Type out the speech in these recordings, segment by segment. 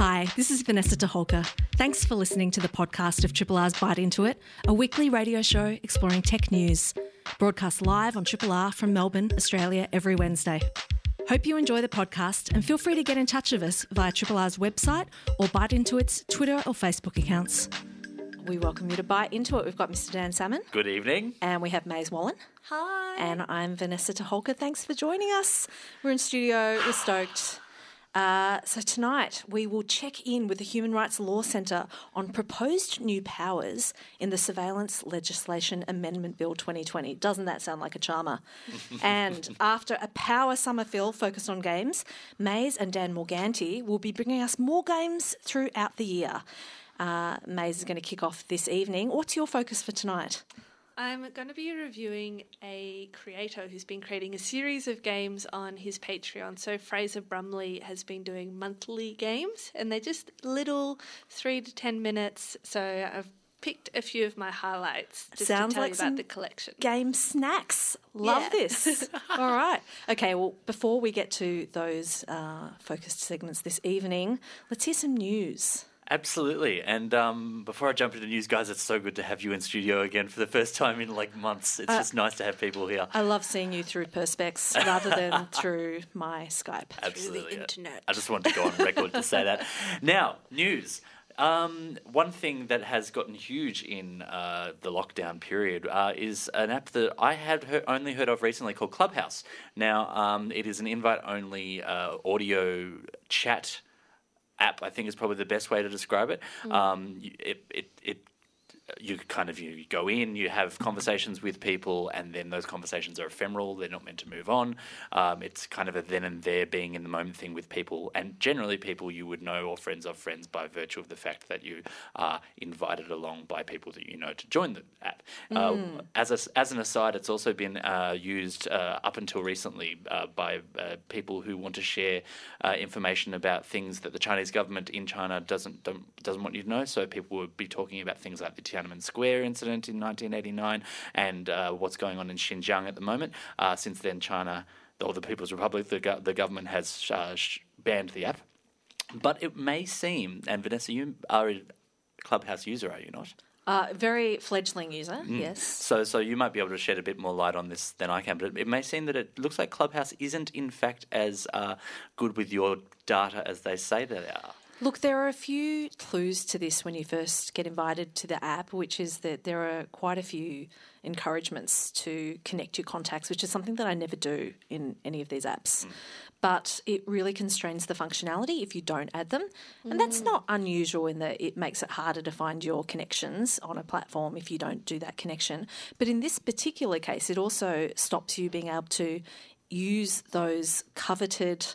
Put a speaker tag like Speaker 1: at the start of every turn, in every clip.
Speaker 1: Hi, this is Vanessa Toholka. Thanks for listening to the podcast of Triple R's Byte Into It, a weekly radio show exploring tech news. Broadcast live on Triple R from Melbourne, Australia, every Wednesday. Hope you enjoy the podcast and feel free to get in touch with us via Triple R's website or Byte Into It's Twitter or Facebook accounts. We welcome you to Byte Into It. We've got Mr. Dan Salmon
Speaker 2: Good evening.
Speaker 1: and we have Maze Wallen. Hi. And I'm Vanessa Toholka. Thanks for joining us. We're in studio, we're stoked. Uh, so tonight we will check in with the Human Rights Law Centre on proposed new powers in the Surveillance Legislation Amendment Bill 2020. Doesn't that sound like a charmer? and after a power summer fill focused on games, Maze and Dan Morganti will be bringing us more games throughout the year. Uh, Maze is going to kick off this evening. What's your focus for tonight?
Speaker 3: I'm going to be reviewing a creator who's been creating a series of games on his Patreon. So, Fraser Brumley has been doing monthly games, and they're just little three to ten minutes. So, I've picked a few of my highlights just
Speaker 1: Sounds
Speaker 3: to tell
Speaker 1: like
Speaker 3: you about the collection.
Speaker 1: game snacks. Love
Speaker 3: Yeah.
Speaker 1: this. All right. Okay, well, before we get to those uh, focused segments this evening, let's hear some news.
Speaker 2: Absolutely. And um, before I jump into news, guys, it's so good to have you in studio again for the first time in like months. It's just nice to have people here.
Speaker 1: I love seeing you through Perspex rather than through my Skype.
Speaker 2: Absolutely.
Speaker 3: internet.
Speaker 2: I just wanted to go on record to say that. Now, news. Um, one thing that has gotten huge in uh, the lockdown period uh, is an app that I had he- only heard of recently called Clubhouse. Now, um, it is an invite only uh, audio chat app. I think is probably the best way to describe it. Um, it, it, it you kind of you go in, you have conversations with people, and then those conversations are ephemeral. They're not meant to move on. Um, it's kind of a then and there being in the moment thing with people, and generally people you would know or friends of friends by virtue of the fact that you are invited along by people that you know to join the app. Uh, as a, as an aside, it's also been uh, used uh, up until recently uh, by uh, people who want to share uh, information about things that the Chinese government in China doesn't don't, doesn't want you to know. So people would be talking about things like the Tiananmen Square incident in 1989 and uh, what's going on in Xinjiang at the moment. Uh, since then, China or the People's Republic, the, go- the government has uh, sh- banned the app. But it may seem, and Vanessa, you are a Clubhouse user, are you not?
Speaker 1: Uh, very fledgling user, yes.
Speaker 2: So, so you might be able to shed a bit more light on this than I can. But it, it may seem that it looks like Clubhouse isn't, in fact, as uh, good with your data as they say that they are.
Speaker 1: Look, there are a few clues to this when you first get invited to the app, which is that there are quite a few encouragements to connect your contacts, which is something that I never do in any of these apps. But it really constrains the functionality if you don't add them. And that's not unusual in that it makes it harder to find your connections on a platform if you don't do that connection. But in this particular case, it also stops you being able to use those coveted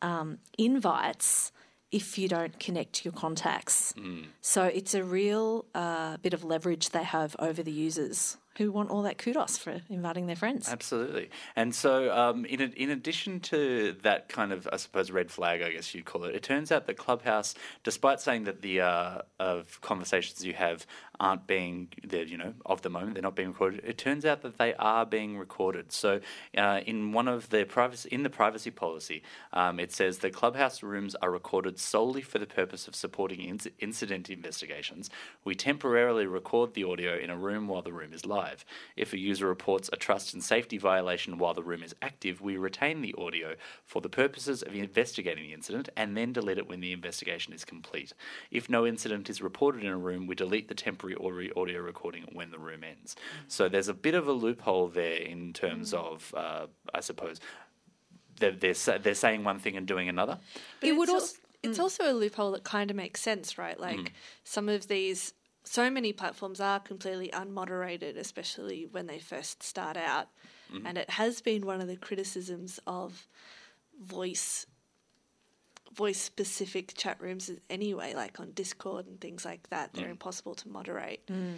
Speaker 1: um, invites if you don't connect your contacts. So it's a real uh, bit of leverage they have over the users who want all that kudos for inviting their friends.
Speaker 2: Absolutely. And so, um, in, in addition to that kind of, I suppose, red flag, I guess you'd call it, it turns out that Clubhouse, despite saying that the uh, of conversations you have aren't being, they're, you know, of the moment, they're not being recorded, it turns out that they are being recorded. So, uh, in one of the privacy, in the privacy policy, um, it says the Clubhouse rooms are recorded solely for the purpose of supporting inc- incident investigations. We temporarily record the audio in a room while the room is live. If a user reports a trust and safety violation while the room is active, we retain the audio for the purposes of investigating the incident and then delete it when the investigation is complete. If no incident is reported in a room, we delete the temporary audio audio recording when the room ends. So there's a bit of a loophole there in terms mm. of, uh, I suppose, they're, they're, they're saying one thing and doing another.
Speaker 3: But
Speaker 1: It would also-
Speaker 3: al- it's mm. also a loophole that kind of makes sense, right? Like mm. some of these, so many platforms are completely unmoderated, especially when they first start out. Mm-hmm. And it has been one of the criticisms of voice voice specific chat rooms anyway like on discord and things like that they're mm. impossible to moderate. Mm.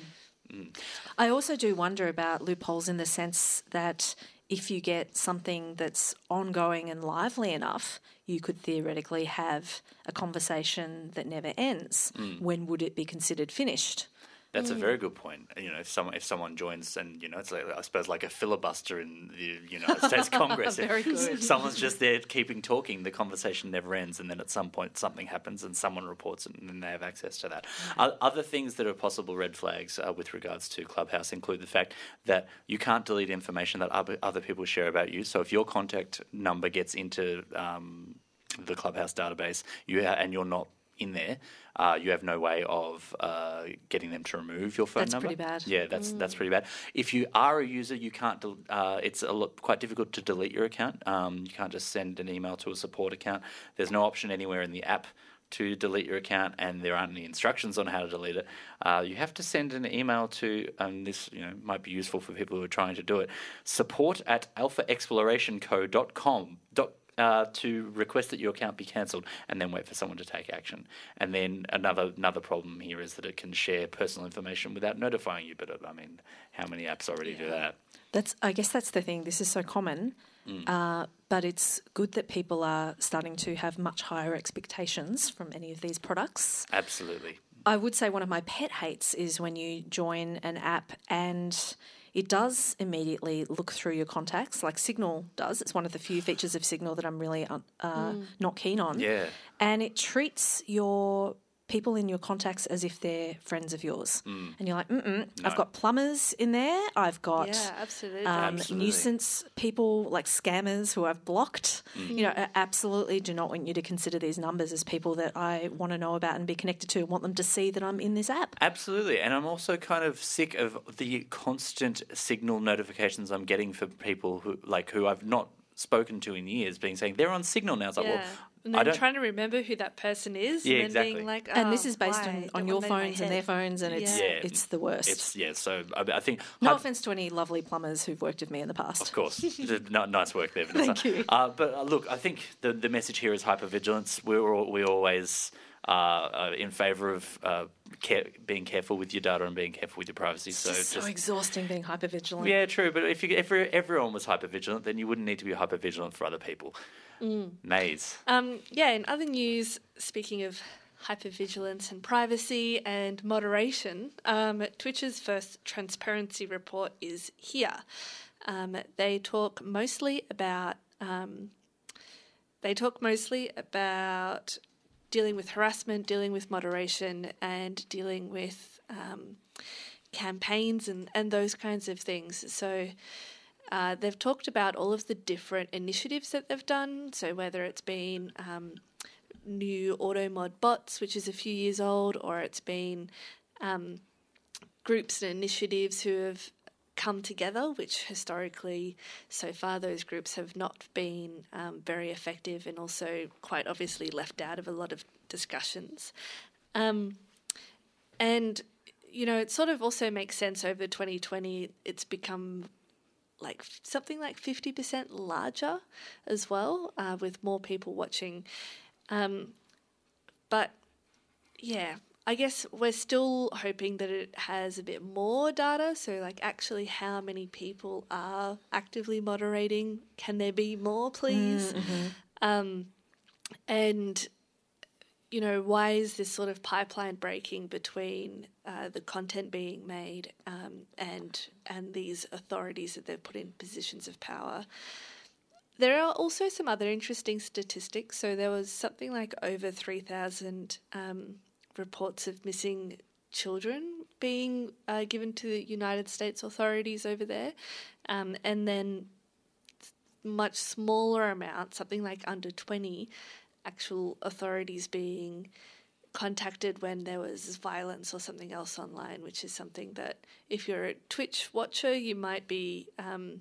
Speaker 3: Mm.
Speaker 1: I also do wonder about loopholes in the sense that if you get something that's ongoing and lively enough, you could theoretically have a conversation that never ends. Mm. When would it be considered finished?
Speaker 2: That's a very good point. You know, if someone if someone joins and you know, it's like I suppose like a filibuster in the United States Congress.
Speaker 1: Very
Speaker 2: if
Speaker 1: good.
Speaker 2: Someone's just there keeping talking. The conversation never ends, and then at some point something happens, and someone reports it, and then they have access to that. O- Other things that are possible red flags uh, with regards to Clubhouse include the fact that you can't delete information that other other people share about you. So if your contact number gets into um, the Clubhouse database, you ha- and you're not in there, uh, you have no way of uh, getting them to remove your phone
Speaker 1: That's
Speaker 2: number.
Speaker 1: pretty bad.
Speaker 2: Yeah, that's that's pretty bad. If you are a user, you can't. Del- uh, it's a lot, quite difficult to delete your account. Um, you can't just send an email to a support account. There's no option anywhere in the app to delete your account, and there aren't any instructions on how to delete it. Uh, you have to send an email to, and this you know might be useful for people who are trying to do it. Support at alphaexplorationco.com. Dot, uh, to request that your account be cancelled and then wait for someone to take action. And then another another problem here is that it can share personal information without notifying you. But it, I mean, how many apps already do that?
Speaker 1: That's I guess that's the thing. This is so common, uh, but it's good that people are starting to have much higher expectations from any of these products.
Speaker 2: Absolutely.
Speaker 1: I would say one of my pet hates is when you join an app and it does immediately look through your contacts, like Signal does. It's one of the few features of Signal that I'm really uh, uh, not keen on.
Speaker 2: Yeah.
Speaker 1: And it treats your people in your contacts as if they're friends of yours. And you're like, mm I've got plumbers in there. I've got
Speaker 3: Yeah, absolutely.
Speaker 1: um,
Speaker 2: Absolutely.
Speaker 1: nuisance people like scammers who I've blocked.
Speaker 2: Mm.
Speaker 1: You know, I absolutely do not want you to consider these numbers as people that I want to know about and be connected to and want them to see that I'm in this app.
Speaker 2: Absolutely, and I'm also kind of sick of the constant signal notifications I'm getting for people who like who I've not spoken to in years, being saying they're on Signal now. It's like,
Speaker 3: yeah.
Speaker 2: well,
Speaker 3: and
Speaker 2: I
Speaker 3: then
Speaker 2: don't.
Speaker 3: trying to remember who that person is,
Speaker 2: Yeah,
Speaker 3: and
Speaker 2: exactly.
Speaker 3: being like,
Speaker 1: and
Speaker 3: "Oh,
Speaker 1: this is based on, on your
Speaker 3: that in my
Speaker 1: phones and their phones, and it's
Speaker 3: Yeah.
Speaker 2: Yeah.
Speaker 1: it's the worst.
Speaker 2: it's yeah. So I, I think
Speaker 1: no
Speaker 2: hyp-
Speaker 1: offense to any lovely plumbers who've worked with me in the past.
Speaker 2: Of course, nice work there, Vanessa.
Speaker 1: Thank you.
Speaker 2: Uh, but uh, look, I think the the message here is hypervigilance. We're all, we always uh, are in favour of uh, care, being careful with your data and being careful with your privacy.
Speaker 1: It's
Speaker 2: So
Speaker 1: just so
Speaker 2: just
Speaker 1: exhausting being hyper vigilant.
Speaker 2: yeah, true. But if you, if everyone was hypervigilant, then you wouldn't need to be hypervigilant for other people.
Speaker 1: Mm.
Speaker 2: Maze.
Speaker 3: Um, yeah, in other news, speaking of hypervigilance and privacy and moderation, um, Twitch's first transparency report is here. Um, they talk mostly about um, they talk mostly about dealing with harassment, dealing with moderation, and dealing with um, campaigns and, and those kinds of things. So uh, they've talked about all of the different initiatives that they've done. So whether it's been um, new auto mod bots, which is a few years old, or it's been um, groups and initiatives who have come together, which historically, so far, those groups have not been um, very effective and also quite obviously left out of a lot of discussions. Um, and, you know, it sort of also makes sense over 2020, it's become like something like 50% larger as well, uh, with more people watching. Um, but yeah, I guess we're still hoping that it has a bit more data. So, like, actually, how many people are actively moderating? Can there be more, please? Um, and you know, why is this sort of pipeline breaking between uh, the content being made um, and and these authorities that they've put in positions of power? There are also some other interesting statistics. So there was something like over three thousand um, reports of missing children being uh, given to the United States authorities over there, um, and then much smaller amount, something like under twenty actual authorities being contacted when there was violence or something else online, which is something that if you're a Twitch watcher, you might be um,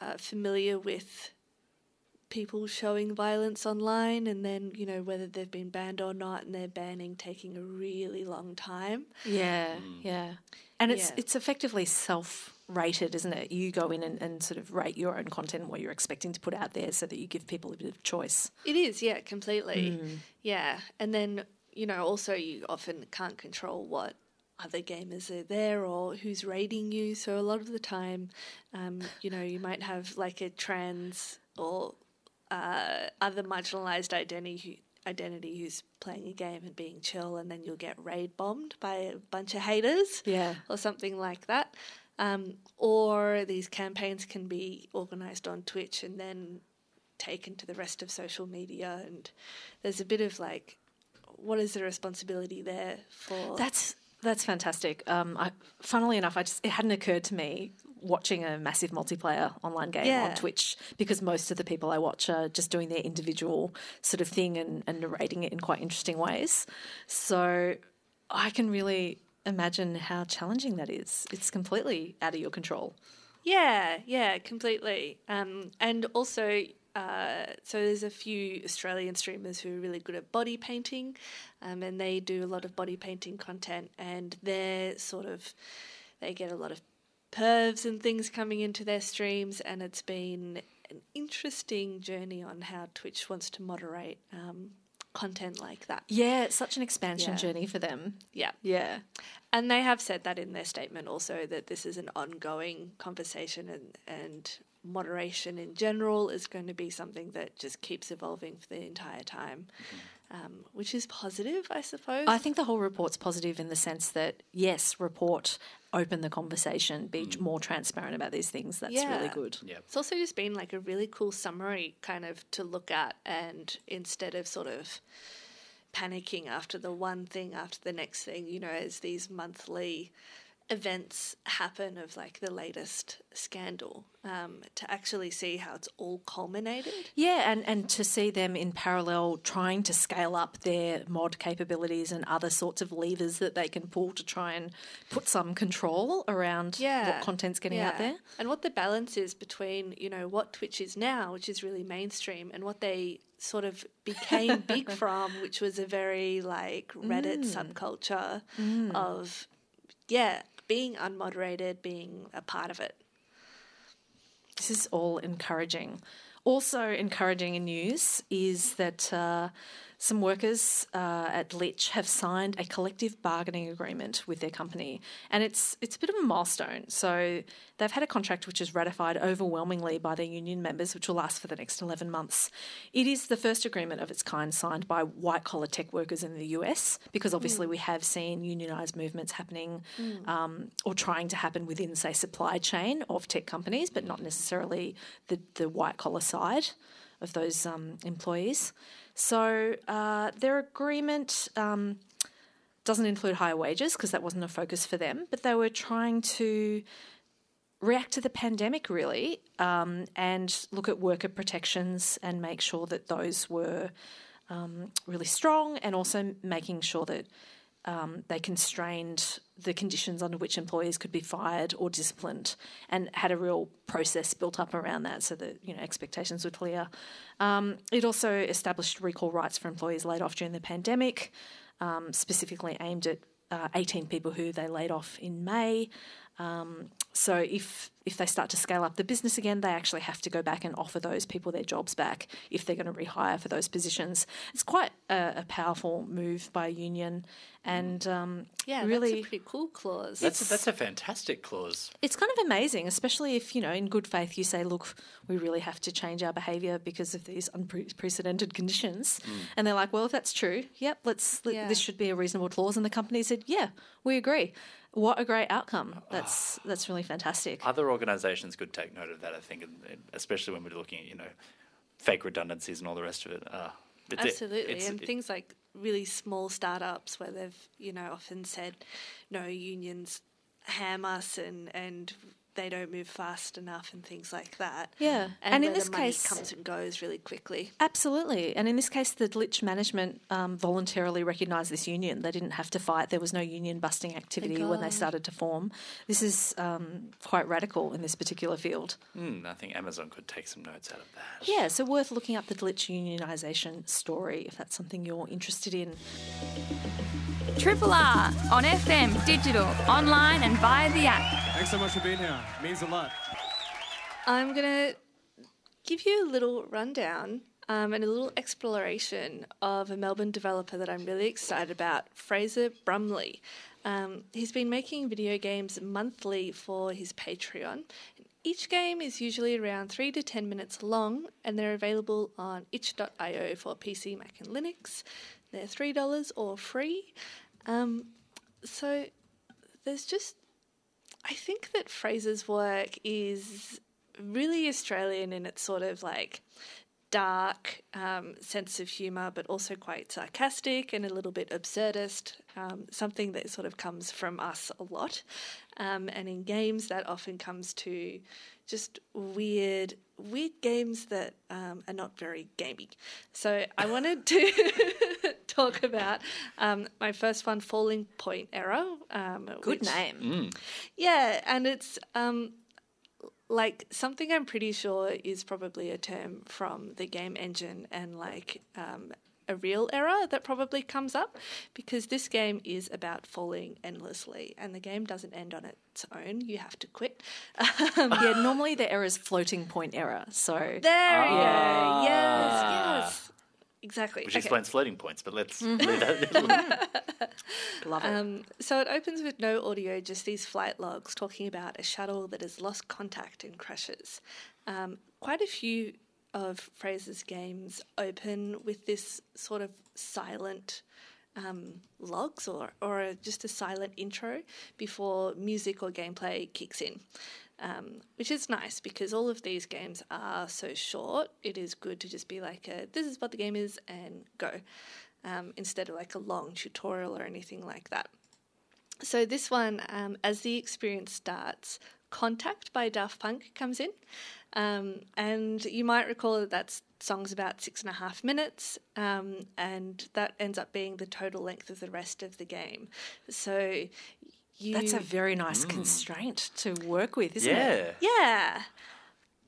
Speaker 3: uh, familiar with people showing violence online and then, you know, whether they've been banned or not and their banning taking a really long time.
Speaker 1: Yeah, yeah. And it's
Speaker 3: Yeah.
Speaker 1: it's effectively self rated, isn't it? You go in and, and sort of rate your own content what you're expecting to put out there so that you give people a bit of choice.
Speaker 3: It is, yeah, completely. Yeah. And then, you know, also you often can't control what other gamers are there or who's rating you. So a lot of the time, um, you know, you might have like a trans or uh, other marginalized identity identity who's playing a game and being chill, and then you'll get raid bombed by a bunch of haters,
Speaker 1: Yeah.
Speaker 3: or something like that. Um, or these campaigns can be organized on Twitch and then taken to the rest of social media, and there's a bit of like, what is the responsibility there for?
Speaker 1: That's that's fantastic. Um, I, funnily enough, I just it hadn't occurred to me watching a massive multiplayer online game
Speaker 3: Yeah.
Speaker 1: on Twitch because most of the people I watch are just doing their individual sort of thing and, and narrating it in quite interesting ways. So I can really imagine how challenging that is. It's completely out of your control.
Speaker 3: Yeah, yeah, completely. Um, and also, uh, so there's a few Australian streamers who are really good at body painting, um, and they do a lot of body painting content, and they're sort of they get a lot of pervs and things coming into their streams, and it's been an interesting journey on how Twitch wants to moderate um, content like that.
Speaker 1: Yeah, it's such an expansion
Speaker 3: Yeah.
Speaker 1: journey for them.
Speaker 3: Yeah.
Speaker 1: Yeah.
Speaker 3: And they have said that in their statement also that this is an ongoing conversation and, and moderation in general is going to be something that just keeps evolving for the entire time, um, which is positive, I suppose.
Speaker 1: I think the whole report's positive in the sense that yes, report, open the conversation, be mm. more transparent about these things. That's really good.
Speaker 2: Yeah.
Speaker 3: It's also just been like a really cool summary kind of to look at, and instead of sort of panicking after the one thing after the next thing, you know, as these monthly events happen of like the latest scandal, um, to actually see how it's all culminated.
Speaker 1: Yeah, and, and to see them in parallel trying to scale up their mod capabilities and other sorts of levers that they can pull to try and put some control around what content's getting out there.
Speaker 3: And what the balance is between, you know, what Twitch is now, which is really mainstream, and what they sort of became big from, which was a very like Reddit
Speaker 1: Mm.
Speaker 3: subculture of, yeah, being unmoderated, being a part of it.
Speaker 1: This is all encouraging. Also encouraging in news is that uh, some workers uh, at Glitch have signed a collective bargaining agreement with their company, and it's it's a bit of a milestone. So they've had a contract which is ratified overwhelmingly by their union members, which will last for the next eleven months. It is the first agreement of its kind signed by white collar tech workers in the US, because obviously we have seen unionised movements happening um, or trying to happen within, say, supply chain of tech companies, but not necessarily the, the white collar side of those um, employees. So uh, their agreement um, doesn't include higher wages because that wasn't a focus for them, but they were trying to react to the pandemic really um, and look at worker protections and make sure that those were um, really strong and also making sure that um, they constrained the conditions under which employees could be fired or disciplined, and had a real process built up around that, so that you know expectations were clear. Um, it also established recall rights for employees laid off during the pandemic, um, specifically aimed at uh, 18 people who they laid off in May. Um, so if if they start to scale up the business again, they actually have to go back and offer those people their jobs back if they're going to rehire for those positions. It's quite a, a powerful move by a union, and um,
Speaker 3: Yeah,
Speaker 1: really,
Speaker 3: that's a pretty cool clause.
Speaker 2: That's a, that's a fantastic clause.
Speaker 1: it's kind of amazing, especially if you know, in good faith, you say, "Look, we really have to change our behaviour because of these unprecedented conditions," and they're like, "Well, if that's true, yep, let's let,
Speaker 3: Yeah.
Speaker 1: this should be a reasonable clause." And the company said, "Yeah, we agree." What a great outcome! That's that's really fantastic.
Speaker 2: Other organisations could take note of that, I think, especially when we're looking at you know fake redundancies and all the rest of it. Uh,
Speaker 3: Absolutely,
Speaker 2: it's-
Speaker 3: and
Speaker 2: it-
Speaker 3: things like really small startups where they've you know often said, no unions ham us and and they don't move fast enough and things like that.
Speaker 1: Yeah,
Speaker 3: and,
Speaker 1: and in this
Speaker 3: money
Speaker 1: case-
Speaker 3: comes and goes really quickly.
Speaker 1: Absolutely. And in this case, the Glitch management um, voluntarily recognised this union. They didn't have to fight. There was no union busting activity when they started to form. This is um, quite radical in this particular field.
Speaker 2: Hmm, I think Amazon could take some notes out of that.
Speaker 1: Yeah, so worth looking up the Glitch unionisation story if that's something you're interested in.
Speaker 4: Triple R on FM, digital, online, and via the app.
Speaker 5: Thanks so much for being here. Means a lot.
Speaker 3: I'm gonna give you a little rundown um, and a little exploration of a Melbourne developer that I'm really excited about, Fraser Brumley. Um, he's been making video games monthly for his Patreon. each game is usually around 3 to 10 minutes long and they're available on itch.io for PC, Mac, and Linux. They're $3 or free. Um, so there's just, I think that Fraser's work is really Australian in its sort of like dark um, sense of humour, but also quite sarcastic and a little bit absurdist. Um, something that sort of comes from us a lot, um, and in games that often comes to just weird, weird games that um, are not very gamey. So I wanted to talk about um, my first one, Falling Point Error. Um,
Speaker 1: Good
Speaker 3: which-
Speaker 1: name.
Speaker 3: yeah, and it's um, like something I'm pretty sure is probably a term from the game engine and like um, a real error that probably comes up because this game is about falling endlessly and the game doesn't end on its own. You have to quit. Um,
Speaker 1: Yeah, normally the error is floating point error. So
Speaker 3: there you
Speaker 2: Ah.
Speaker 3: go. Yes, yes. Exactly.
Speaker 2: Which
Speaker 3: Okay.
Speaker 2: explains floating points, but let's
Speaker 1: Mm-hmm.
Speaker 2: leave that.
Speaker 1: love it.
Speaker 3: Um, so it opens with no audio, just these flight logs talking about a shuttle that has lost contact and crashes. Um, quite a few of Fraser's games open with this sort of silent um, logs or, or a, just a silent intro before music or gameplay kicks in. Um, which is nice because all of these games are so short. It is good to just be like, a, "This is what the game is," and go, um, instead of like a long tutorial or anything like that. So this one, um, as the experience starts, "Contact" by Daft Punk comes in, um, and you might recall that that song's about six and a half minutes, um, and that ends up being the total length of the rest of the game. So you,
Speaker 1: That's a very nice constraint to work with, isn't it?
Speaker 2: yeah.
Speaker 3: yeah.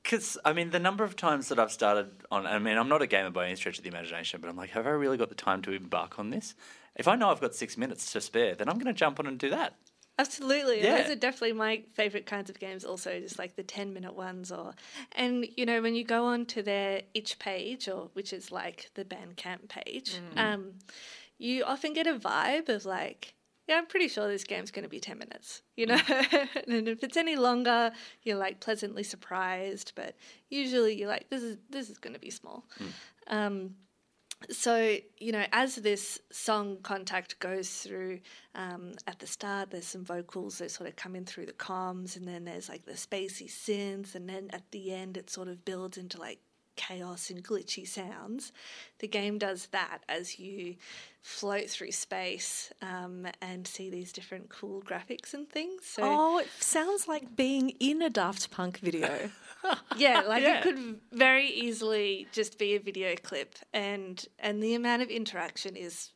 Speaker 2: Because, I mean, the number of times that I've started on, I mean, I'm not a gamer by any stretch of the imagination, but I'm like, have I really got the time to embark on this? If I know I've got six minutes to spare, then I'm going to jump on and do that.
Speaker 3: Absolutely.
Speaker 2: Yeah.
Speaker 3: Those are definitely my favorite kinds of games also, just like the 10 minute ones or and you know, when you go on to their itch page or which is like the Bandcamp page, um, you often get a vibe of like yeah, I'm pretty sure this game's going to be 10 minutes, you know? and if it's any longer, you're like pleasantly surprised, but usually you're like, this is, this is going to be small. Um, so you know as this song contact goes through um, at the start there's some vocals that sort of come in through the comms and then there's like the spacey synths and then at the end it sort of builds into like chaos and glitchy sounds the game does that as you float through space um, and see these different cool graphics and things so
Speaker 1: Oh, it sounds like being in a Daft Punk video.
Speaker 3: yeah, like
Speaker 2: Yeah.
Speaker 3: it could very easily just be a video clip, and and the amount of interaction is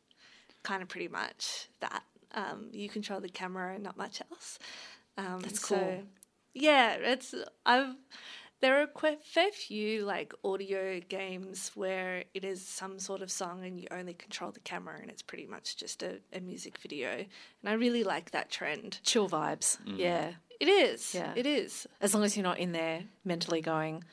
Speaker 3: kind of pretty much that. Um, you control the camera and not much else. Um,
Speaker 1: That's
Speaker 3: so,
Speaker 1: cool.
Speaker 3: yeah, it's I've. There are quite a fair few like audio games where it is some sort of song and you only control the camera and it's pretty much just a, a music video. And I really like that trend.
Speaker 1: Chill vibes. Mm. Yeah.
Speaker 3: It is.
Speaker 1: Yeah.
Speaker 3: It is.
Speaker 1: As long as you're not in there mentally going,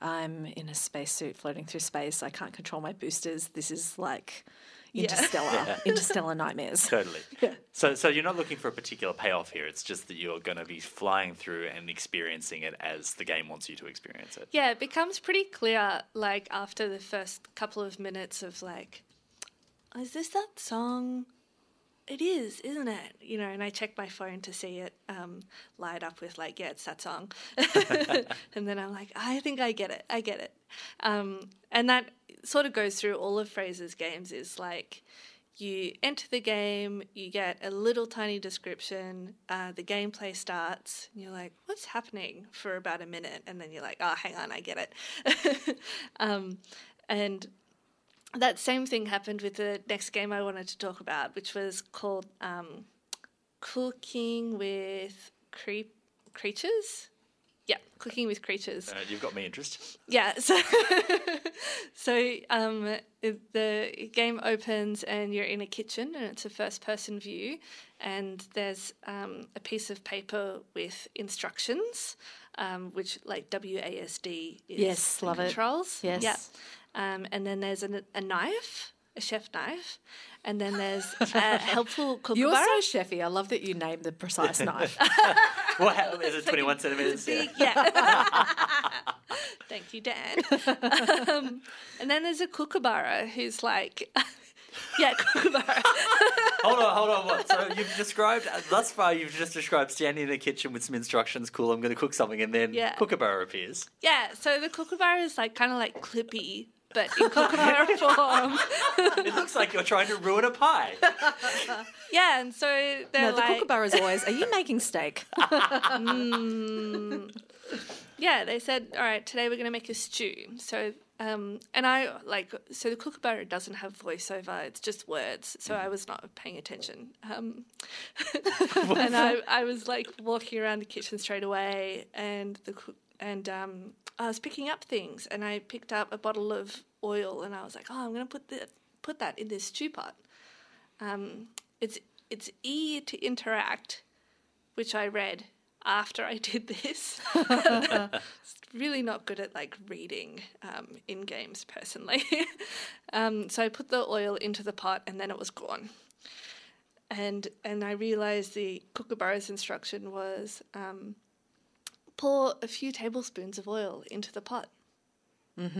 Speaker 1: I'm in a spacesuit floating through space. I can't control my boosters. This is like interstellar, interstellar nightmares.
Speaker 2: Totally. So, so you're not looking for a particular payoff here. It's just that you're going to be flying through and experiencing it as the game wants you to experience it.
Speaker 3: Yeah, it becomes pretty clear, like, after the first couple of minutes of, like, oh, is this that song? It is, isn't it? You know, and I check my phone to see it um, light up with, like, yeah, it's that song. and then I'm like, I think I get it. I get it. Um, and that sort of goes through all of Fraser's games is like, you enter the game, you get a little tiny description, uh, the gameplay starts, and you're like, what's happening for about a minute? And then you're like, oh, hang on, I get it. um, and that same thing happened with the next game I wanted to talk about, which was called um, Cooking with Creep Creatures. Yeah, Cooking with Creatures.
Speaker 2: Uh, you've got me interested.
Speaker 3: Yeah, so so um, the game opens and you're in a kitchen and it's a first person view, and there's um, a piece of paper with instructions, um, which like WASD is
Speaker 1: Yes,
Speaker 3: the
Speaker 1: love it. Yes.
Speaker 3: yeah, um, and then there's a, a knife. a chef knife, and then there's a helpful cooker.
Speaker 1: You're
Speaker 3: kookaburra.
Speaker 1: so chefy. I love that you named the precise knife.
Speaker 2: What, how, is it 21 centimeters? Yeah.
Speaker 3: Yeah. Thank you, Dan. Um, and then there's a kookaburra who's like, yeah, kookaburra.
Speaker 2: Hold on, hold on. What? So you've described thus far. You've just described standing in the kitchen with some instructions. Cool. I'm going to cook something, and then
Speaker 3: Yeah.
Speaker 2: kookaburra appears.
Speaker 3: yeah, so the kookaburra is like kind of like Clippy, but in kookaburra form.
Speaker 2: It looks like you're trying to ruin a pie.
Speaker 3: Yeah, and so they're
Speaker 1: no, the
Speaker 3: like,
Speaker 1: kookaburra is always, are you making steak?
Speaker 3: yeah, they said, all right, today we're going to make a stew. So, um, and I like, so the kookaburra doesn't have voiceover; it's just words. So I was not paying attention. Um, and I, I was like walking around the kitchen straight away, and the cook- and um, I was picking up things, and I picked up a bottle of oil, and I was like, oh, I'm going to put the put that in this stew pot. Um, it's it's E to interact, which I read after I did this. really not good at like reading um, in games personally. um, so I put the oil into the pot and then it was gone. And and I realized the kookaburra's instruction was um, pour a few tablespoons of oil into the pot.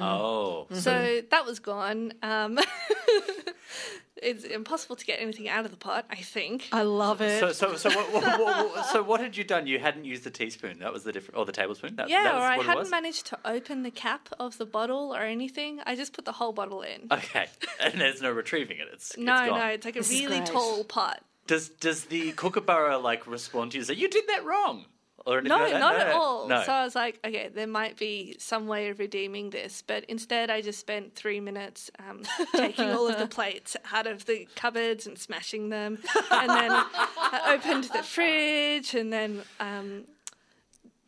Speaker 2: Oh,
Speaker 3: So that was gone. Um, it's impossible to get anything out of the pot, I think.
Speaker 1: I love it.
Speaker 2: so so so what, what, what, what- so what had you done? You hadn't used the teaspoon. That was the different, or the tablespoon. That,
Speaker 3: Yeah,
Speaker 2: that was
Speaker 3: or I
Speaker 2: what it
Speaker 3: hadn't
Speaker 2: was?
Speaker 3: managed to open the cap of the bottle or anything. I just put the whole bottle in.
Speaker 2: Okay, and there's no retrieving it. It's
Speaker 3: no,
Speaker 2: it's gone.
Speaker 3: no, it's like a
Speaker 1: This
Speaker 3: really tall pot.
Speaker 2: Does does the kookaburra like respond to you and say you did that wrong? Or anything
Speaker 3: No,
Speaker 2: like that?
Speaker 3: not
Speaker 2: No,
Speaker 3: at all.
Speaker 2: No.
Speaker 3: So I was like, okay, there might be some way of redeeming this, but instead I just spent three minutes um, taking all of the plates out of the cupboards and smashing them, and then I opened the fridge, and then um,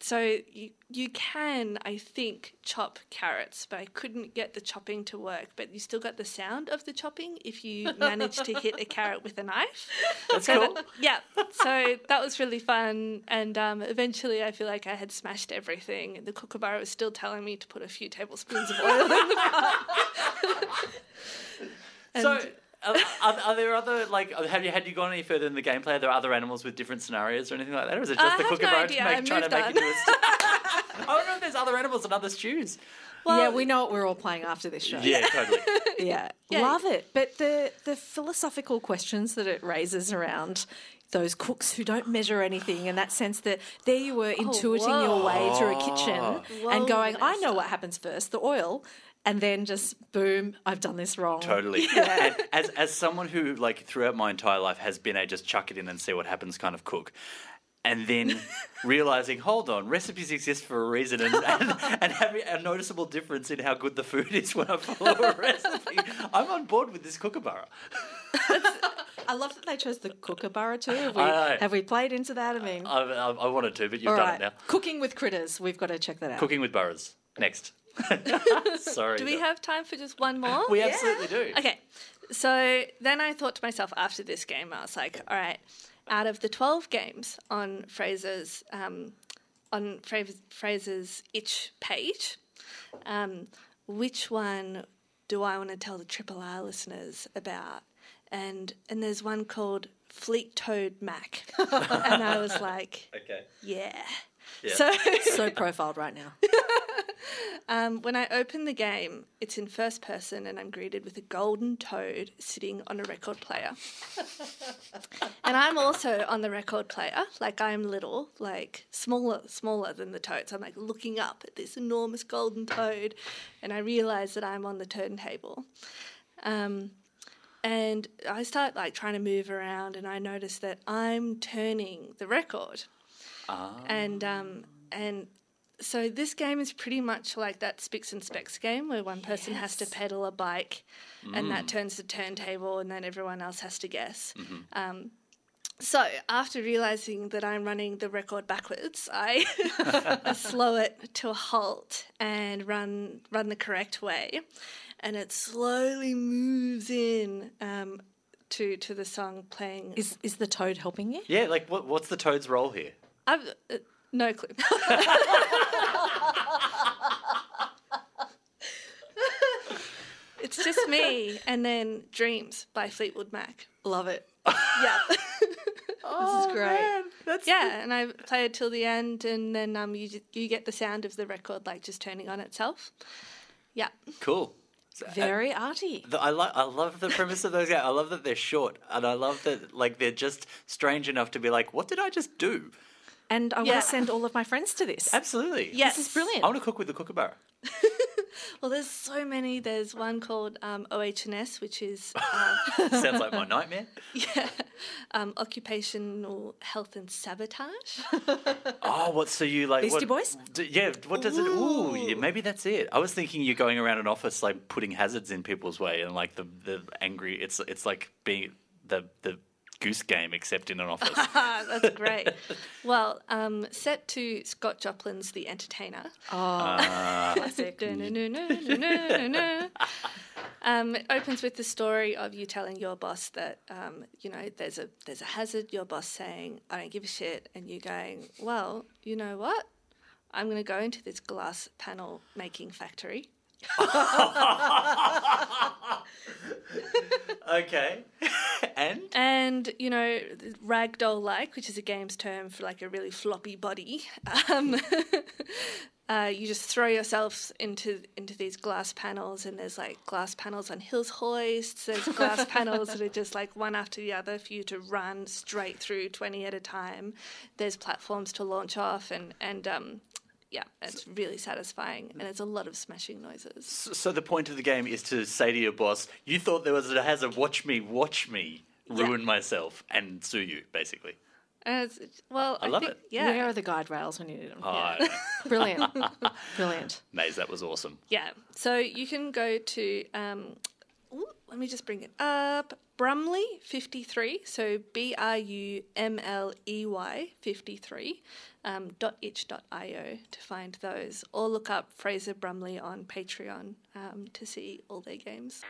Speaker 3: so you you can I think chop carrots, but I couldn't get the chopping to work. But you still got the sound of the chopping if you manage to hit a carrot with a knife.
Speaker 2: That's
Speaker 3: So
Speaker 2: cool.
Speaker 3: that- yeah, so that was really fun, and um, eventually I feel like I had smashed everything. The kookaburra was still telling me to put a few tablespoons of oil in the pot.
Speaker 2: So, are, are, are there other like uh, have you had you gone any further in the gameplay? Are there other animals with different scenarios or anything like that, or is it
Speaker 3: I
Speaker 2: just the
Speaker 3: have no
Speaker 2: kookaburra
Speaker 3: idea.
Speaker 2: to
Speaker 3: I
Speaker 2: make, trying to make it
Speaker 3: on.
Speaker 2: into a stew? I don't know if there's other animals and other stews.
Speaker 1: yeah, we know what we're all playing after this show.
Speaker 2: Yeah, totally.
Speaker 1: yeah,
Speaker 3: Yeah.
Speaker 1: love it. But the the philosophical questions that it raises around those cooks who don't measure anything, and that sense that there you were oh, intuiting your way through a kitchen
Speaker 3: Whoa,
Speaker 1: and going, I know what happens first, the oil, and then just boom, I've done this wrong.
Speaker 2: Totally. And as as someone who like throughout my entire life has been a just chuck it in and see what happens kind of cook. And then realizing, hold on, recipes exist for a reason, and, and, and having a noticeable difference in how good the food is when I follow a recipe. I'm on board with this kookaburra.
Speaker 1: I love that they chose the kookaburra too. Have we, have we played into that? I mean,
Speaker 2: I, I, I wanted to, but you've done
Speaker 1: right.
Speaker 2: it now.
Speaker 1: Cooking with critters. We've got to check that out.
Speaker 2: Cooking with burrows. Next. Sorry.
Speaker 3: Do we have time for just one more?
Speaker 2: We absolutely do.
Speaker 3: Okay, so then I thought to myself after this game, I was like, all right, out of the 12 games on Fraser's, um, on Fra- Fraser's itch page, um, which one do I want to tell the Triple R listeners about? And, and there's one called Fleet Toad Mac. and I was like,
Speaker 2: Okay.
Speaker 3: yeah.
Speaker 2: Yeah.
Speaker 3: So
Speaker 1: so profiled right now.
Speaker 3: Um, when I open the game, it's in first person, and I'm greeted with a golden toad sitting on a record player. and I'm also on the record player, like I'm little, like smaller, smaller than the toad. So I'm like looking up at this enormous golden toad, and I realize that I'm on the turntable. Um, and I start like trying to move around, and I notice that I'm turning the record Ah. and um, and so this game is pretty much like that Spicks and Specks game where one person has to pedal a bike, and that turns the turntable, and then everyone else has to guess. Um, so after realizing that I'm running the record backwards, I, I slow it to a halt and run run the correct way, and it slowly moves in. Um, to, to the song playing.
Speaker 1: Is is the toad helping you?
Speaker 2: Yeah, like what, what's the toad's role here?
Speaker 3: I've uh, no clue. It's just me, and then Dreams by Fleetwood Mac.
Speaker 1: Love it.
Speaker 3: Yeah.
Speaker 1: this is great.
Speaker 2: That's
Speaker 3: Yeah, and I play it till the end, and then um, you ju- you get the sound of the record like just turning on itself. Yeah,
Speaker 2: cool. So, uh,
Speaker 1: Very arty.
Speaker 2: the- I like. I love the premise of those games. I love that they're short, and I love that like they're just strange enough to be like, "What did I just do?"
Speaker 1: And I
Speaker 3: Yeah.
Speaker 1: want to send all of my friends to this.
Speaker 2: Absolutely.
Speaker 3: Yes.
Speaker 1: This is brilliant.
Speaker 2: I want to cook with the kookaburra.
Speaker 3: Well, there's so many. There's one called um, OHS, which is uh,
Speaker 2: Sounds like my nightmare.
Speaker 3: yeah, um, occupational health and sabotage.
Speaker 2: Oh, what? So you like
Speaker 1: Beastie
Speaker 2: what,
Speaker 1: Boys?
Speaker 2: yeah. What does it? Ooh, yeah, maybe that's it. I was thinking you're going around an office like putting hazards in people's way, and like the the angry. It's it's like being the the goose game, except in an office.
Speaker 3: That's great. well, um, set to Scott Joplin's The Entertainer.
Speaker 1: Classic.
Speaker 3: Du-nu-nu-nu-nu-nu-nu. Um, it opens with the story of you telling your boss that um, you know there's a there's a hazard. Your boss saying, "I don't give a shit," and you going, "Well, you know what? I'm going to go into this glass panel making factory."
Speaker 2: okay. and
Speaker 3: And you know, ragdoll like, which is a game's term for like a really floppy body. Um, uh, you just throw yourself into into these glass panels, and there's like glass panels on hills hoists. There's glass panels that are just like one after the other for you to run straight through twenty at a time. There's platforms to launch off, and and um, yeah, it's really satisfying, and it's a lot of smashing noises.
Speaker 2: so the point of the game is to say to your boss, "You thought there was a hazard. Watch me. Watch me." Ruin myself and sue you, basically.
Speaker 3: And it's, well, I,
Speaker 2: love
Speaker 3: think,
Speaker 2: it.
Speaker 3: Yeah,
Speaker 1: Where are the guide rails when you need them?
Speaker 2: Oh, I.
Speaker 1: Brilliant. Brilliant.
Speaker 2: Maze, that was awesome.
Speaker 3: Yeah. So you can go to, um, ooh, let me just bring it up. Brumley 53. So B R U M L E Y 53 um, dot itch dot io to find those. Or look up Fraser Brumley on Patreon um, to see all their games.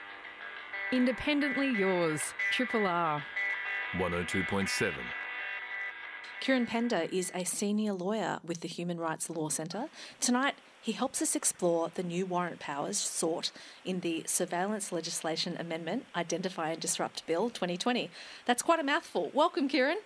Speaker 4: Independently yours, Triple R.
Speaker 6: 102.7.
Speaker 1: Kieran Pender is a senior lawyer with the Human Rights Law Centre. Tonight, he helps us explore the new warrant powers sought in the Surveillance Legislation Amendment Identify and Disrupt Bill 2020. That's quite a mouthful. Welcome, Kieran.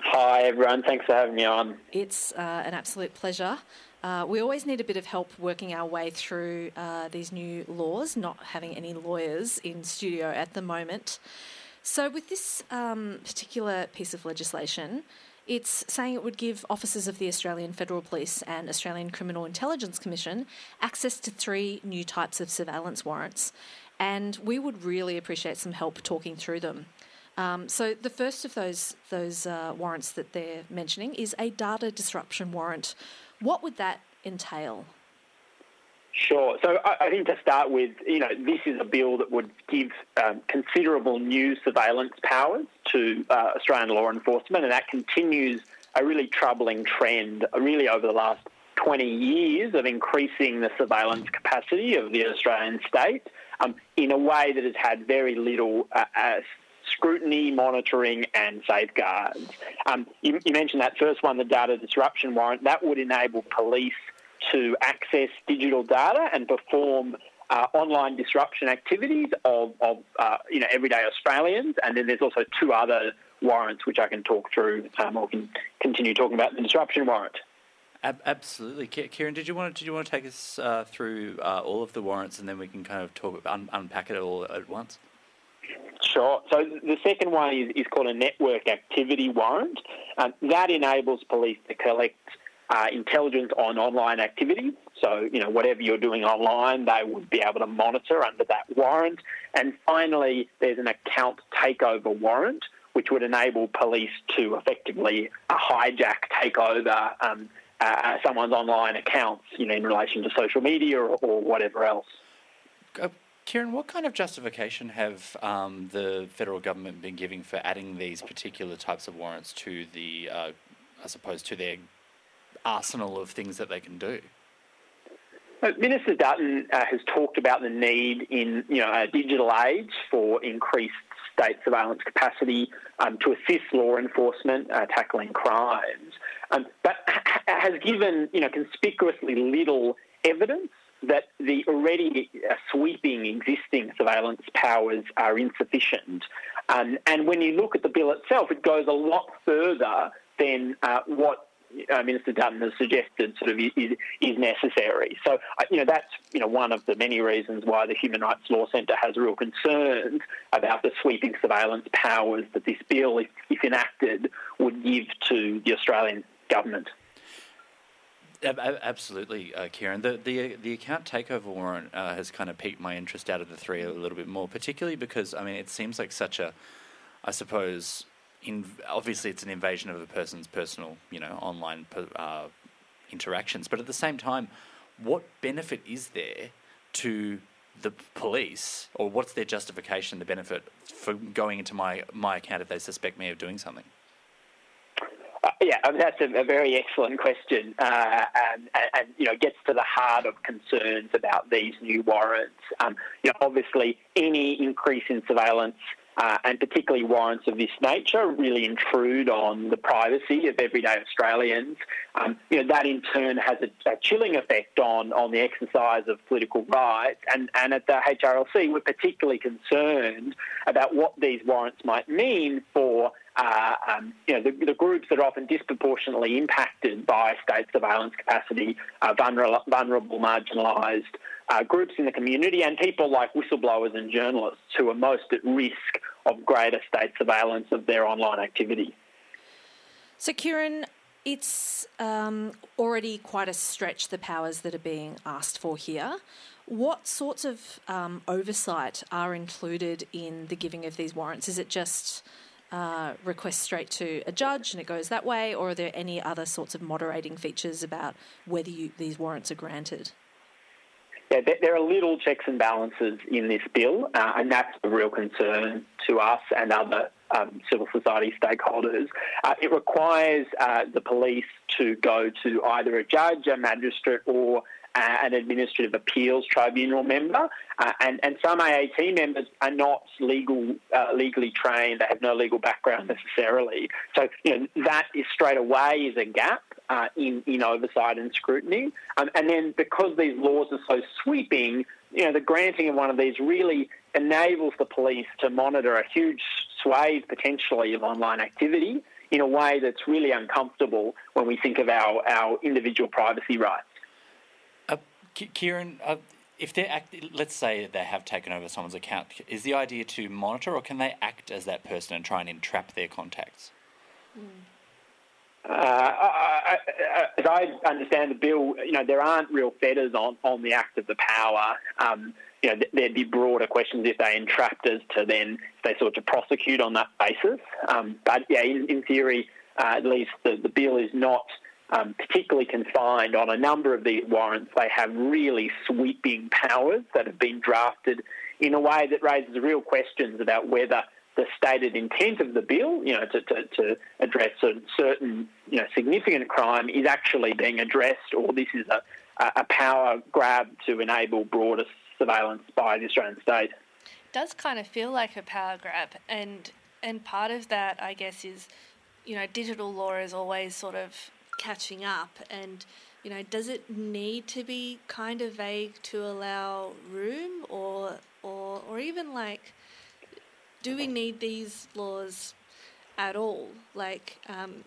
Speaker 7: Hi, everyone. Thanks for having me on.
Speaker 1: It's uh, an absolute pleasure. Uh, we always need a bit of help working our way through uh, these new laws, not having any lawyers in studio at the moment. So, with this um, particular piece of legislation, it's saying it would give officers of the Australian Federal Police and Australian Criminal Intelligence Commission access to three new types of surveillance warrants. And we would really appreciate some help talking through them. Um, so the first of those those uh, warrants that they're mentioning is a data disruption warrant. What would that entail?
Speaker 7: Sure. So I, I think to start with, you know, this is a bill that would give um, considerable new surveillance powers to uh, Australian law enforcement, and that continues a really troubling trend, uh, really over the last 20 years of increasing the surveillance capacity of the Australian state um, in a way that has had very little uh, uh, scrutiny, monitoring, and safeguards. Um, you, you mentioned that first one, the data disruption warrant. That would enable police to access digital data and perform uh, online disruption activities of, of uh, you know everyday Australians. And then there's also two other warrants which I can talk through, um, or can continue talking about the disruption warrant.
Speaker 2: Ab- absolutely, Kieran. Did you want to, did you want to take us uh, through uh, all of the warrants, and then we can kind of talk un- unpack it all at once?
Speaker 7: Sure. So the second one is, is called a network activity warrant. Um, that enables police to collect uh, intelligence on online activity. So, you know, whatever you're doing online, they would be able to monitor under that warrant. And finally, there's an account takeover warrant, which would enable police to effectively uh, hijack, take over um, uh, someone's online accounts, you know, in relation to social media or, or whatever else.
Speaker 2: Uh, Kieran, what kind of justification have um, the federal government been giving for adding these particular types of warrants to the, uh, I suppose, to their arsenal of things that they can do?
Speaker 7: Minister Dutton uh, has talked about the need in you know a digital age for increased state surveillance capacity um, to assist law enforcement uh, tackling crimes, um, but ha- has given you know conspicuously little evidence that the already uh, sweeping existing surveillance powers are insufficient. Um, and when you look at the bill itself, it goes a lot further than uh, what uh, Minister Dutton has suggested sort of is, is necessary. So, you know, that's, you know, one of the many reasons why the Human Rights Law Centre has real concerns about the sweeping surveillance powers that this bill, if, if enacted, would give to the Australian government.
Speaker 2: Absolutely, uh, Kieran. The, the the account takeover warrant uh, has kind of piqued my interest out of the three a little bit more, particularly because I mean it seems like such a, I suppose, in, obviously it's an invasion of a person's personal, you know, online uh, interactions. But at the same time, what benefit is there to the police, or what's their justification, the benefit for going into my my account if they suspect me of doing something?
Speaker 7: Uh, yeah, I mean, that's a, a, very excellent question, uh, and, and, and, you know gets to the heart of concerns about these new warrants. Um, you know, obviously, any increase in surveillance uh, and particularly warrants of this nature really intrude on the privacy of everyday Australians. Um, you know, that in turn has a, a, chilling effect on, on the exercise of political rights. And, and at the HRLC, we're particularly concerned about what these warrants might mean for uh, um, you know, the, the, groups that are often disproportionately impacted by state surveillance capacity, uh, vulnerable, vulnerable marginalised uh, groups in the community, and people like whistleblowers and journalists who are most at risk of greater state surveillance of their online activity.
Speaker 1: So, Kieran, it's um, already quite a stretch the powers that are being asked for here. What sorts of um, oversight are included in the giving of these warrants? Is it just uh, request straight to a judge and it goes that way, or are there any other sorts of moderating features about whether you, these warrants are granted?
Speaker 7: Yeah, there are little checks and balances in this bill, uh, and that's a real concern to us and other um, civil society stakeholders. Uh, it requires uh, the police to go to either a judge, a magistrate, or uh, an administrative appeals tribunal member, uh, and and some AAT members are not legal uh, legally trained; they have no legal background necessarily. So you know that is straight away is a gap uh, in in oversight and scrutiny. Um, and then because these laws are so sweeping, you know the granting of one of these really enables the police to monitor a huge swathe potentially of online activity in a way that's really uncomfortable when we think of our, our individual privacy rights.
Speaker 2: Kieran, uh, if they're act- let's say they have taken over someone's account, is the idea to monitor, or can they act as that person and try and entrap their contacts?
Speaker 7: Uh, I, I, as I understand the bill, you know there aren't real fetters on, on the act of the power. Um, you know, there'd be broader questions if they entrapped us to then if they sought to prosecute on that basis. Um, but yeah, in, in theory, uh, at least the, the bill is not um, particularly confined on a number of these warrants. They have really sweeping powers that have been drafted in a way that raises real questions about whether the stated intent of the bill, you know, to, to, to address a certain, you know, significant crime is actually being addressed, or this is a, a power grab to enable broader surveillance by the Australian state.
Speaker 3: It does kind of feel like a power grab, and and part of that, I guess, is, you know, digital law is always sort of catching up and you know does it need to be kind of vague to allow room or or or even like do we need these laws at all like um,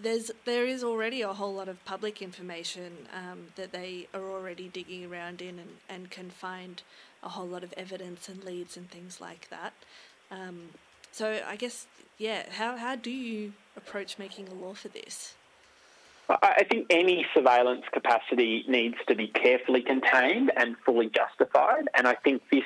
Speaker 3: there's there is already a whole lot of public information um, that they are already digging around in and, and can find a whole lot of evidence and leads and things like that. Um, so I guess yeah, how how do you approach making a law for this?
Speaker 7: I think any surveillance capacity needs to be carefully contained and fully justified, and I think this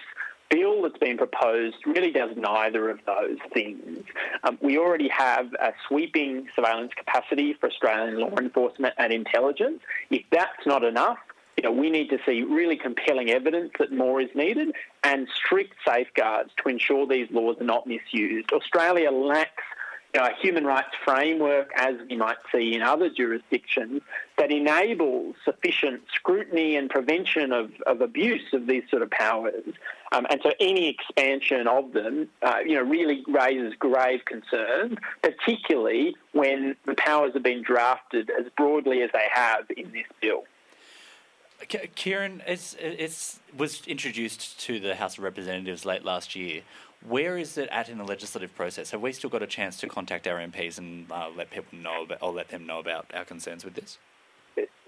Speaker 7: bill that's been proposed really does neither of those things. Um, we already have a sweeping surveillance capacity for Australian law enforcement and intelligence. If that's not enough, you know, we need to see really compelling evidence that more is needed and strict safeguards to ensure these laws are not misused. Australia lacks you know, a human rights framework, as we might see in other jurisdictions, that enables sufficient scrutiny and prevention of, of abuse of these sort of powers. Um, and so any expansion of them, uh, you know, really raises grave concerns, particularly when the powers have been drafted as broadly as they have in this bill.
Speaker 2: Kieran, it's, it's was introduced to the House of Representatives late last year. Where is it at in the legislative process? Have we still got a chance to contact our MPs and uh, let people know about, or let them know about our concerns with this?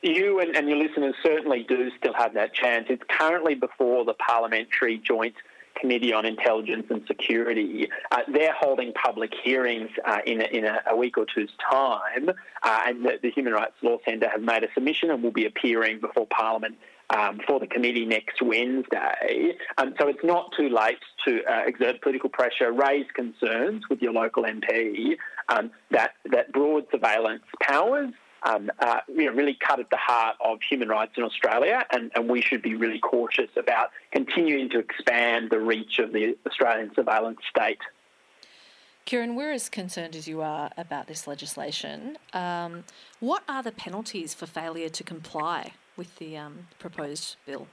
Speaker 7: You and, and your listeners certainly do still have that chance. It's currently before the Parliamentary Joint Committee on Intelligence and Security. Uh, they're holding public hearings uh, in, a, in a, a, week or two's time, uh, and the, the, Human Rights Law Centre have made a submission and will be appearing before Parliament. Um, for the committee next Wednesday. Um, so it's not too late to uh, exert political pressure, raise concerns with your local MP um, that, that broad surveillance powers um, uh, you know, really cut at the heart of human rights in Australia, and, and, we should be really cautious about continuing to expand the reach of the Australian surveillance state.
Speaker 1: Kieran, we're as concerned as you are about this legislation. Um, what are the penalties for failure to comply with the um, proposed bill?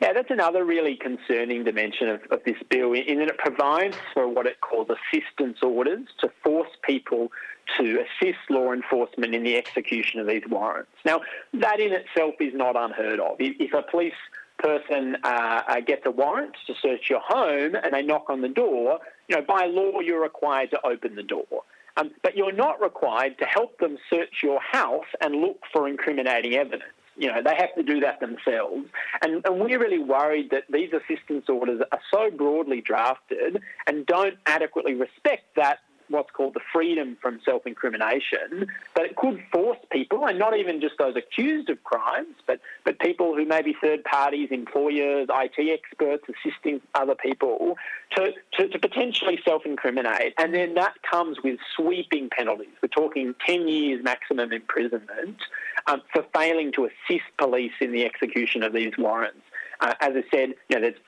Speaker 7: Yeah, that's another really concerning dimension of, of, this bill in that it provides for what it calls assistance orders to force people to assist law enforcement in the execution of these warrants. Now, that in itself is not unheard of. If a police person uh, uh, gets a warrant to search your home and they knock on the door, you know, by law you're required to open the door. Um, but you're not required to help them search your house and look for incriminating evidence. You know, they have to do that themselves. And, and, we're really worried that these assistance orders are so broadly drafted and don't adequately respect that what's called the freedom from self incrimination, that it could force people, and not even just those accused of crimes, but, but people who may be third parties, employers, IT experts assisting other people to, to, to potentially self incriminate. And then that comes with sweeping penalties. We're talking 10 years maximum imprisonment um, for failing to assist police in the execution of these warrants. Uh, as I said, you know, there's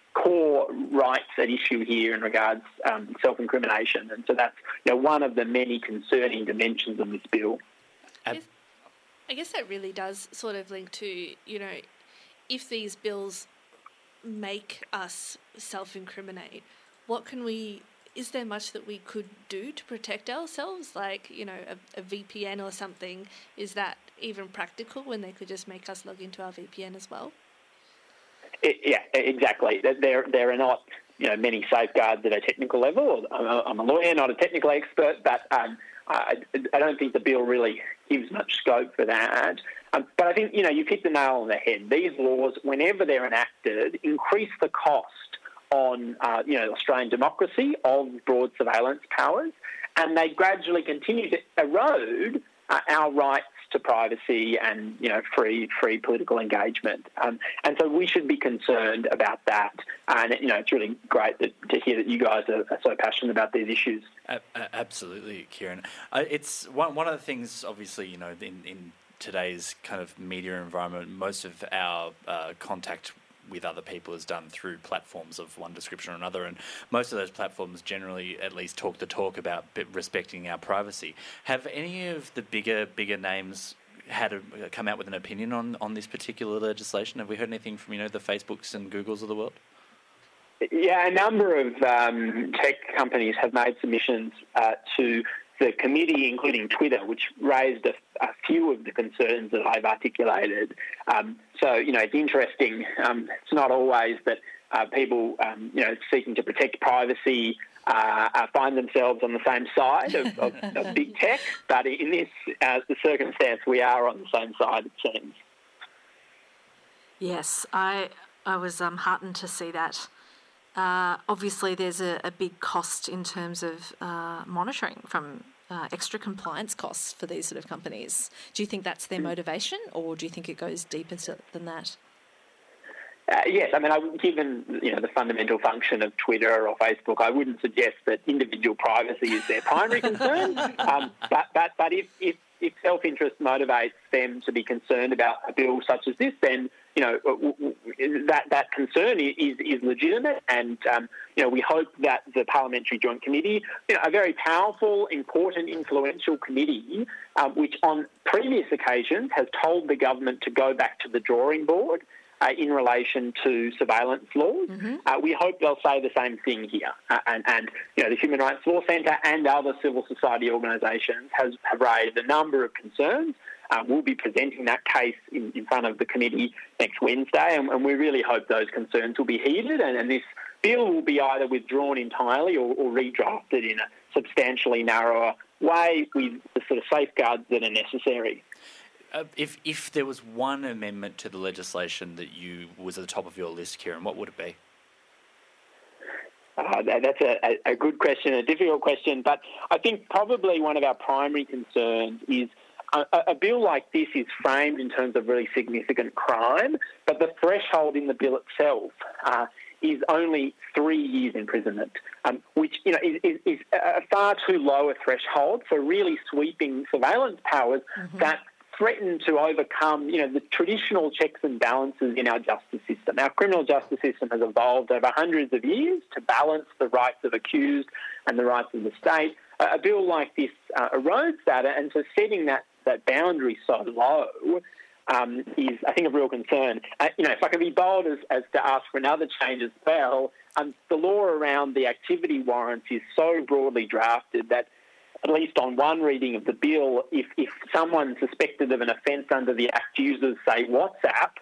Speaker 7: rights at issue here in regards um, self-incrimination, and so that's you know, one of the many concerning dimensions of this bill.
Speaker 3: I guess, I guess that really does sort of link to you know if these bills make us self-incriminate, what can we? Is there much that we could do to protect ourselves, like you know a, a VPN or something? Is that even practical when they could just make us log into our VPN as well?
Speaker 7: It, yeah, exactly. There, there are not you know many safeguards at a technical level. I'm a lawyer, not a technical expert, but um, I, I, don't think the bill really gives much scope for that. Um, but I think you know you hit the nail on the head. These laws, whenever they're enacted, increase the cost on uh, you know Australian democracy of broad surveillance powers, and they gradually continue to erode uh, our rights to privacy and you know free free political engagement. Um, and so we should be concerned about that. And you know it's really great that, to hear that you guys are, are so passionate about these issues.
Speaker 2: Absolutely, Kieran. Uh, it's one one of the things. Obviously, you know, in, in today's kind of media environment, most of our uh, contact with other people is done through platforms of one description or another, and most of those platforms generally at least talk the talk about respecting our privacy. Have any of the bigger bigger names had a, come out with an opinion on on this particular legislation? Have we heard anything from you know the Facebooks and Googles of the world?
Speaker 7: Yeah, a number of um, tech companies have made submissions uh, to the committee, including Twitter, which raised a, a few of the concerns that I've articulated. Um, so, you know, it's interesting. Um, it's not always that uh, people, um, you know, seeking to protect privacy uh, find themselves on the same side of, of, of big tech, but in this uh, the circumstance, we are on the same side. It seems.
Speaker 1: Yes, I I was um, heartened to see that. Uh, obviously, there's a, a, big cost in terms of uh, monitoring from uh, extra compliance costs for these sort of companies. Do you think that's their motivation, or do you think it goes deeper than that?
Speaker 7: Uh, yes, I mean, I, given you know the fundamental function of Twitter or Facebook, I wouldn't suggest that individual privacy is their primary concern. Um, but but but if, if if self interest motivates them to be concerned about a bill such as this, then you know that that concern is is legitimate, and um, you know we hope that the Parliamentary Joint Committee, you know, a very powerful, important, influential committee, um, which on previous occasions has told the government to go back to the drawing board. Uh, in relation to surveillance laws. Mm-hmm. Uh, we hope they'll say the same thing here. Uh, and, and, you know, the Human Rights Law Centre and other civil society organisations has have raised a number of concerns uh, will be presenting that case in, in front of the committee next Wednesday, and, and we really hope those concerns will be heeded and, and this bill will be either withdrawn entirely or, or redrafted in a substantially narrower way with the sort of safeguards that are necessary.
Speaker 2: Uh, if if there was one amendment to the legislation that you was at the top of your list, Kieran, what would it be?
Speaker 7: Uh, that, that's a, a, good question, a difficult question, but I think probably one of our primary concerns is a, a, bill like this is framed in terms of really significant crime, but the threshold in the bill itself uh, is only three years imprisonment, um, which you know is, is, is, a far too low a threshold for really sweeping surveillance powers mm-hmm. that threaten to overcome, you know, the traditional checks and balances in our justice system. Our criminal justice system has evolved over hundreds of years to balance the rights of accused and the rights of the state. a bill like this uh, erodes that, and so setting that, that boundary so low um, is, I think, a real concern. Uh, you know, if I can be bold as, as to ask for another change as well, um, the law around the activity warrants is so broadly drafted that at least on one reading of the bill, if, if someone suspected of an offence under the Act uses, say, WhatsApp,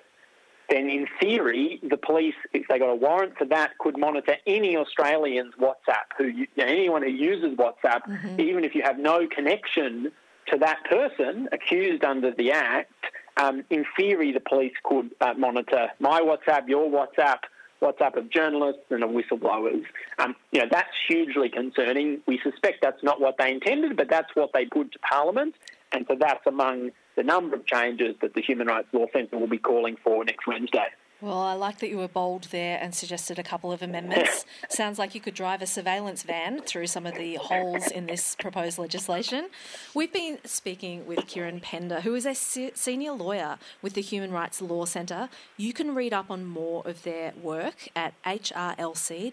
Speaker 7: then in theory, the police, if they got a warrant for that, could monitor any Australian's WhatsApp, who you know, anyone who uses WhatsApp, mm-hmm. even if you have no connection to that person accused under the Act. Um, in theory, the police could uh, monitor my WhatsApp, your WhatsApp, WhatsApp of journalists and of whistleblowers. Um, you know, that's hugely concerning. We suspect that's not what they intended, but that's what they put to Parliament. And so that's among the number of changes that the Human Rights Law Centre will be calling for next Wednesday.
Speaker 1: Well, I like that you were bold there and suggested a couple of amendments. Sounds like you could drive a surveillance van through some of the holes in this proposed legislation. We've been speaking with Kieran Pender, who is a senior lawyer with the Human Rights Law Centre. You can read up on more of their work at hrlc.org.au.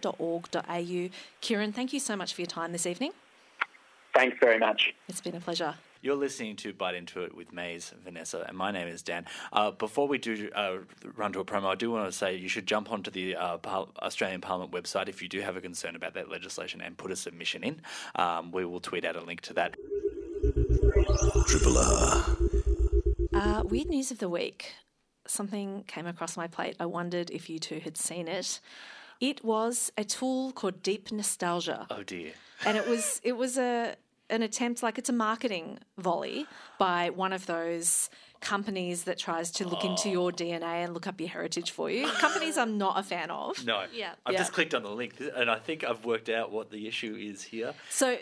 Speaker 1: Kieran, thank you so much for your time this evening.
Speaker 7: Thanks very much.
Speaker 1: It's been a pleasure.
Speaker 2: You're listening to Byte Into It with Maze, Vanessa, and my name is Dan. Uh, before we do uh, run to a promo, I do want to say you should jump onto the uh, Par- Australian Parliament website if you do have a concern about that legislation and put a submission in. Um, we will tweet out a link to that.
Speaker 1: Triple R. Uh, weird news of the week. Something came across my plate. I wondered if you two had seen it. It was a tool called Deep Nostalgia.
Speaker 2: Oh dear.
Speaker 1: And it was it was a an attempt, like it's a marketing volley by one of those companies that tries to look oh. into your oh. DNA and look up your heritage for you. companies I'm not a fan of.
Speaker 2: No. Yeah. I've yeah. just clicked on the link and I think I've worked out what the issue is here.
Speaker 1: So,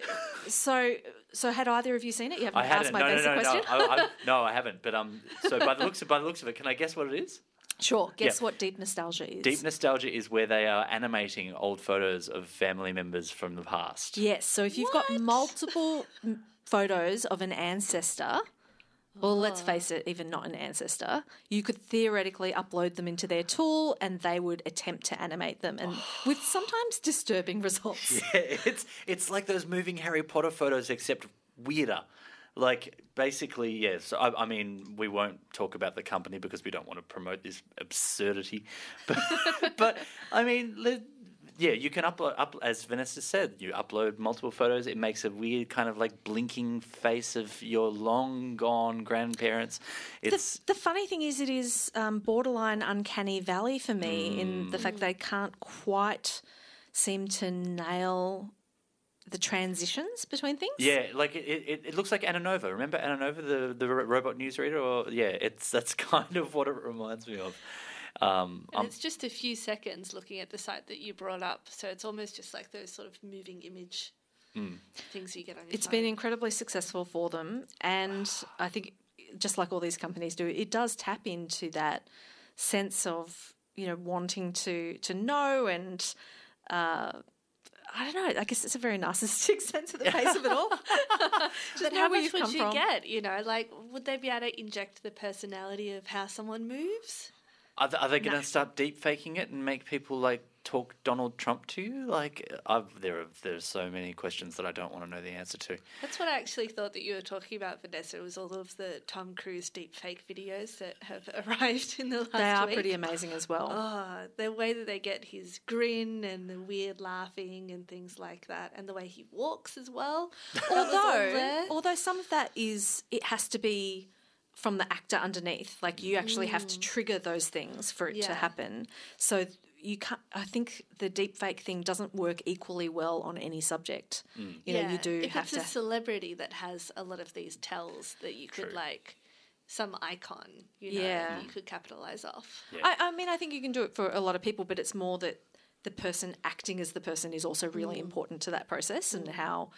Speaker 1: so, so had either of you seen it? You haven't I asked my no, basic
Speaker 2: no, no,
Speaker 1: question.
Speaker 2: No, I, I, no, I haven't. But um, so by the looks of by the looks of it, can I guess what it is?
Speaker 1: Sure. Guess what deep nostalgia is?
Speaker 2: Deep nostalgia is where they are animating old photos of family members from the past.
Speaker 1: Yes. So if you've what? got multiple photos of an ancestor, well, let's oh. face it, even not an ancestor, you could theoretically upload them into their tool and they would attempt to animate them and with sometimes disturbing results.
Speaker 2: Yeah, it's it's like those moving Harry Potter photos except weirder. Like basically, yes. I, I, mean, we won't talk about the company because we don't want to promote this absurdity. But, but I mean, yeah, you can upload. Up, as Vanessa said, you upload multiple photos. It makes a weird kind of like blinking face of your long gone grandparents.
Speaker 1: It's the, the funny thing is, it is um, borderline uncanny valley for me mm. in the fact they can't quite seem to nail the transitions between things.
Speaker 2: Yeah, like it, it, it looks like Ananova. Remember Ananova, the the robot newsreader? Or yeah, it's that's kind of what it reminds me of.
Speaker 3: Um, and um, it's just a few seconds looking at the site that you brought up, so it's almost just like those sort of moving image mm. things you get on your.
Speaker 1: It's
Speaker 3: phone.
Speaker 1: been incredibly successful for them, and I think just like all these companies do, it does tap into that sense of you know wanting to to know and. Uh, I don't know. I guess it's a very narcissistic sense of the pace of it all.
Speaker 3: but how much would you from. get? You know, like would they be able to inject the personality of how someone moves?
Speaker 2: Are they, are they going to start deep faking it and make people like talk Donald Trump to you? Like, I've, there are there are so many questions that I don't want to know the answer to.
Speaker 3: That's what I actually thought that you were talking about, Vanessa. It was all of the Tom Cruise deep fake videos that have arrived in the last.
Speaker 1: They are
Speaker 3: week.
Speaker 1: pretty amazing as well.
Speaker 3: Oh, the way that they get his grin and the weird laughing and things like that, and the way he walks as well.
Speaker 1: although, although some of that is, it has to be from the actor underneath. Like you actually have to mm. trigger those things for it to happen. So you can't. I think the deep fake thing doesn't work equally well on any subject. Mm. You know, you do
Speaker 3: if
Speaker 1: have
Speaker 3: it's
Speaker 1: to.
Speaker 3: a celebrity that has a lot of these tells that you could
Speaker 2: True.
Speaker 3: like some icon, you know,
Speaker 1: Yeah.
Speaker 3: you could capitalize off.
Speaker 1: I, I mean, I think you can do it for a lot of people, but it's more that the person acting as the person is also really mm. important to that process and mm. how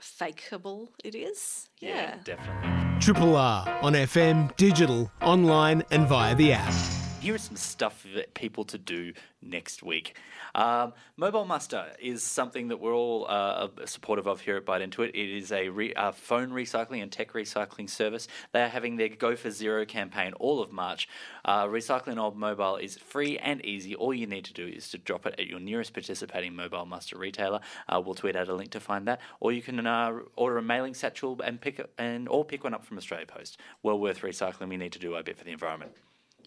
Speaker 1: fakeable it is. Yeah.
Speaker 2: definitely.
Speaker 5: Triple R on FM, digital, online, and via the app.
Speaker 2: Here is some stuff for people to do next week. Um, Mobile Muster is something that we're all uh, supportive of here at Byte Into It. It is a re- uh, phone recycling and tech recycling service. They are having their Go for Zero campaign all of March. Uh, recycling old mobile is free and easy. All you need to do is to drop it at your nearest participating Mobile Muster retailer. Uh, we'll tweet out a link to find that, or you can uh, order a mailing satchel and pick and or pick one up from Australia Post. Well worth recycling. We need to do our bit for the environment.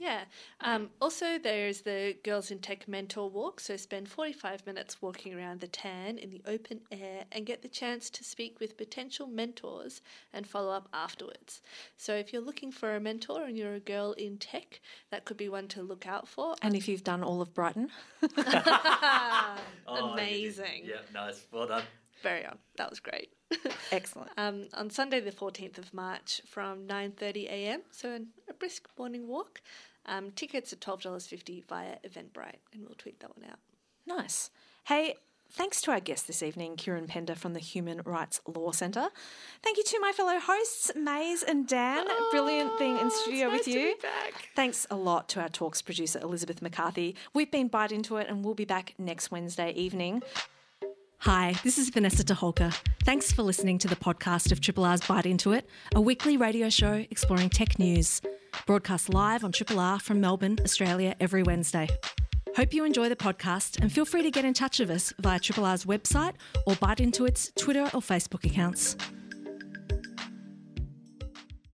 Speaker 3: Yeah. Um, also, there's the Girls in Tech Mentor Walk. So spend 45 minutes walking around the tan in the open air and get the chance to speak with potential mentors and follow up afterwards. So if you're looking for a mentor and you're a girl in tech, that could be one to look out for.
Speaker 1: And if you've done all of Brighton,
Speaker 3: Amazing.
Speaker 2: Yeah, nice. Well done.
Speaker 3: Very on. That was great.
Speaker 1: excellent.
Speaker 3: um, on Sunday the 14th of March from 9:30 a.m. So a brisk morning walk. Um, tickets are $12.50 via Eventbrite, and we'll tweet that one out.
Speaker 1: Nice. Hey, thanks to our guest this evening, Kieran Pender from the Human Rights Law Centre. Thank you to my fellow hosts, Maze and Dan. Brilliant being in studio with you. Thanks a lot to our talks producer, Elizabeth McCarthy. We've been Byte Into It, and we'll be back next Wednesday evening. Hi, this is Vanessa DeHolker. Thanks for listening to the podcast of Triple R's Byte Into It, a weekly radio show exploring tech news. Broadcast live on Triple R from Melbourne, Australia, every Wednesday. Hope you enjoy the podcast and feel free to get in touch with us via Triple R's website or Byte Into It's Twitter or Facebook accounts.